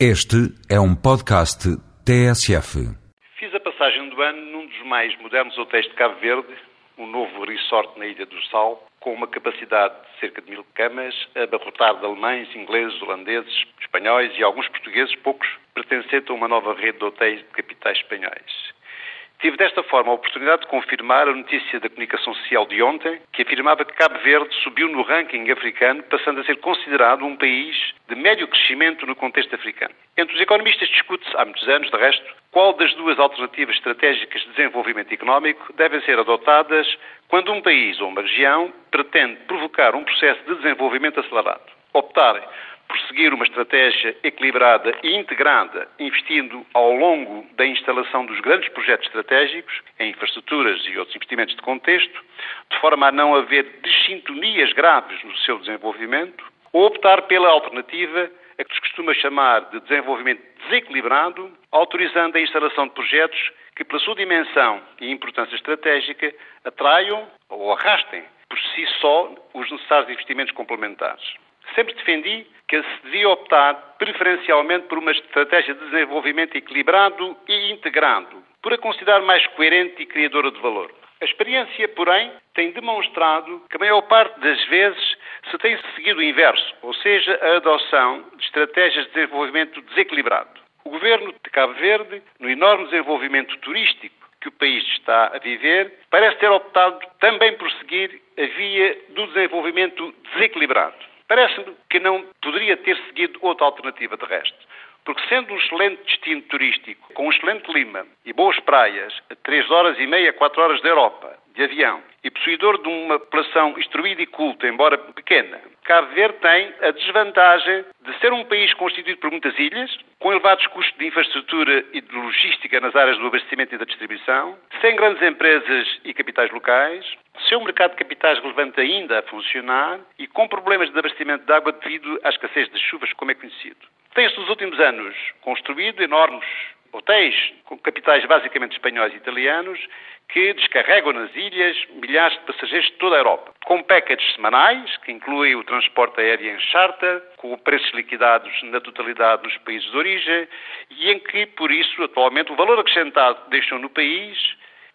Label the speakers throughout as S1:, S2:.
S1: Este é um podcast TSF.
S2: Fiz a passagem do ano num dos mais modernos hotéis de Cabo Verde, um novo resort na Ilha do Sal, com uma capacidade de cerca de mil camas, abarrotado de alemães, ingleses, holandeses, espanhóis e alguns portugueses, poucos, pertencente a uma nova rede de hotéis de capitais espanhóis. Tive desta forma a oportunidade de confirmar a notícia da comunicação social de ontem, que afirmava que Cabo Verde subiu no ranking africano, passando a ser considerado um país de médio crescimento no contexto africano. Entre os economistas discute-se, há muitos anos, de resto, qual das duas alternativas estratégicas de desenvolvimento económico devem ser adotadas quando um país ou uma região pretende provocar um processo de desenvolvimento acelerado. Optar por seguir uma estratégia equilibrada e integrada, investindo ao longo da instalação dos grandes projetos estratégicos, em infraestruturas e outros investimentos de contexto, de forma a não haver desintonias graves no seu desenvolvimento, ou optar pela alternativa a que se costuma chamar de desenvolvimento desequilibrado, autorizando a instalação de projetos que, pela sua dimensão e importância estratégica, atraiam ou arrastem por si só os necessários investimentos complementares. Sempre defendi que se devia optar preferencialmente por uma estratégia de desenvolvimento equilibrado e integrado, por a considerar mais coerente e criadora de valor. A experiência, porém, tem demonstrado que a maior parte das vezes se tem seguido o inverso, ou seja, a adoção de estratégias de desenvolvimento desequilibrado. O governo de Cabo Verde, no enorme desenvolvimento turístico que o país está a viver, parece ter optado também por seguir a via do desenvolvimento desequilibrado. Parece-me que não poderia ter seguido outra alternativa de resto. Porque sendo um excelente destino turístico, com um excelente clima e boas praias, a 3 horas e meia, 4 horas da Europa, de avião, e possuidor de uma população instruída e culta, embora pequena, Cabo Verde tem a desvantagem de ser um país constituído por muitas ilhas, com elevados custos de infraestrutura e de logística nas áreas do abastecimento e da distribuição, sem grandes empresas e capitais locais, seu mercado de capitais relevante ainda a funcionar e com problemas de abastecimento de água devido à escassez de chuvas, como é conhecido. Tem-se nos últimos anos construído enormes hotéis com capitais basicamente espanhóis e italianos que descarregam nas ilhas milhares de passageiros de toda a Europa, com packages semanais, que incluem o transporte aéreo em charter, com preços liquidados na totalidade nos países de origem, e em que, por isso, atualmente, o valor acrescentado que deixam no país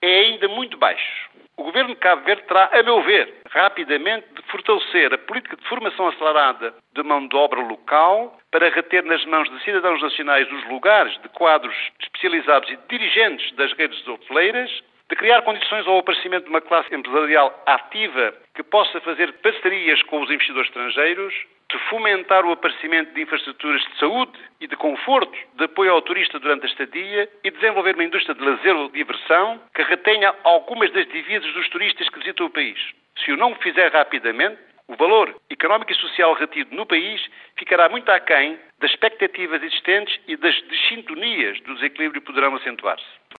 S2: é ainda muito baixo. O governo de Cabo Verde terá, a meu ver, rapidamente de fortalecer a política de formação acelerada de mão de obra local para reter nas mãos de cidadãos nacionais os lugares de quadros especializados e dirigentes das redes hoteleiras, de criar condições ao aparecimento de uma classe empresarial ativa que possa fazer parcerias com os investidores estrangeiros, de fomentar o aparecimento de infraestruturas de saúde e de conforto, de apoio ao turista durante a estadia e desenvolver uma indústria de lazer ou diversão que retenha algumas das divisas dos turistas que visitam o país. Se o não fizer rapidamente, o valor económico e social retido no país ficará muito aquém das expectativas existentes e das desintonias do desequilíbrio poderão acentuar-se.